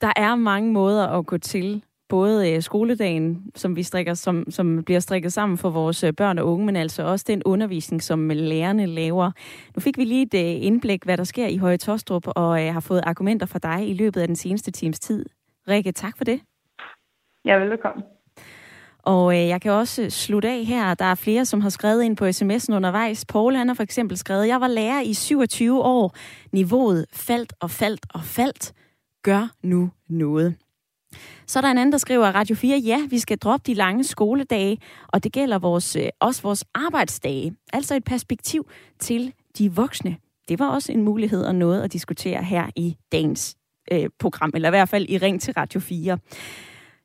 Der er mange måder at gå til både øh, skoledagen, som vi strikker, som, som bliver strikket sammen for vores øh, børn og unge, men altså også den undervisning, som lærerne laver. Nu fik vi lige et øh, indblik, hvad der sker i Høje Tostrup, og har fået argumenter fra dig i løbet af den seneste times tid. Rikke, tak for det. Ja, velkommen. Og øh, jeg kan også slutte af her. Der er flere, som har skrevet ind på sms'en undervejs. Paul han har for eksempel skrevet, jeg var lærer i 27 år. Niveauet faldt og faldt og faldt. Gør nu noget. Så er der en anden, der skriver, at Radio 4, ja, vi skal droppe de lange skoledage, og det gælder vores, øh, også vores arbejdsdage. Altså et perspektiv til de voksne. Det var også en mulighed og noget at diskutere her i dagens øh, program, eller i hvert fald i Ring til Radio 4.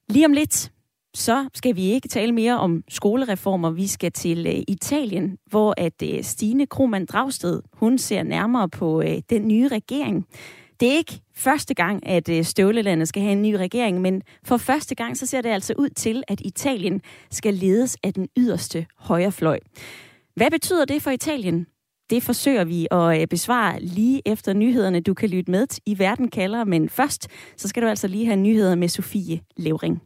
Lige om lidt, så skal vi ikke tale mere om skolereformer. Vi skal til øh, Italien, hvor at øh, Stine Krohmann Dragsted, hun ser nærmere på øh, den nye regering. Det er ikke første gang, at øh, Støvlelandet skal have en ny regering, men for første gang så ser det altså ud til, at Italien skal ledes af den yderste højrefløj. Hvad betyder det for Italien? Det forsøger vi at øh, besvare lige efter nyhederne. Du kan lytte med i Verden kalder, men først så skal du altså lige have nyheder med Sofie Levering.